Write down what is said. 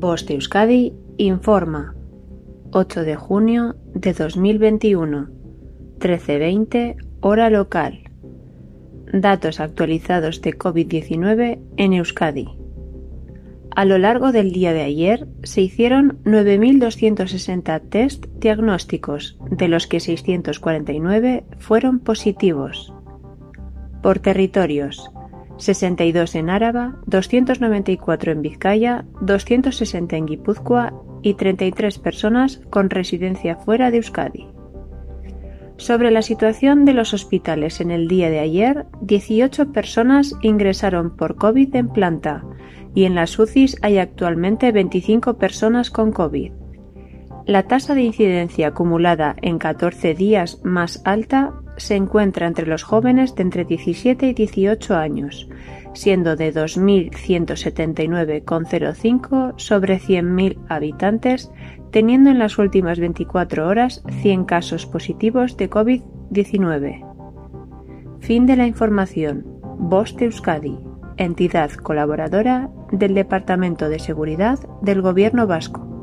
Post Euskadi informa. 8 de junio de 2021 13.20 hora local. Datos actualizados de COVID-19 en Euskadi. A lo largo del día de ayer se hicieron 9.260 test diagnósticos, de los que 649 fueron positivos. Por territorios 62 en Áraba, 294 en Vizcaya, 260 en Guipúzcoa y 33 personas con residencia fuera de Euskadi. Sobre la situación de los hospitales en el día de ayer, 18 personas ingresaron por COVID en planta y en las UCIs hay actualmente 25 personas con COVID. La tasa de incidencia acumulada en 14 días más alta se encuentra entre los jóvenes de entre 17 y 18 años, siendo de 2.179,05 sobre 100.000 habitantes, teniendo en las últimas 24 horas 100 casos positivos de COVID-19. Fin de la información. Voz de Euskadi, entidad colaboradora del Departamento de Seguridad del Gobierno Vasco.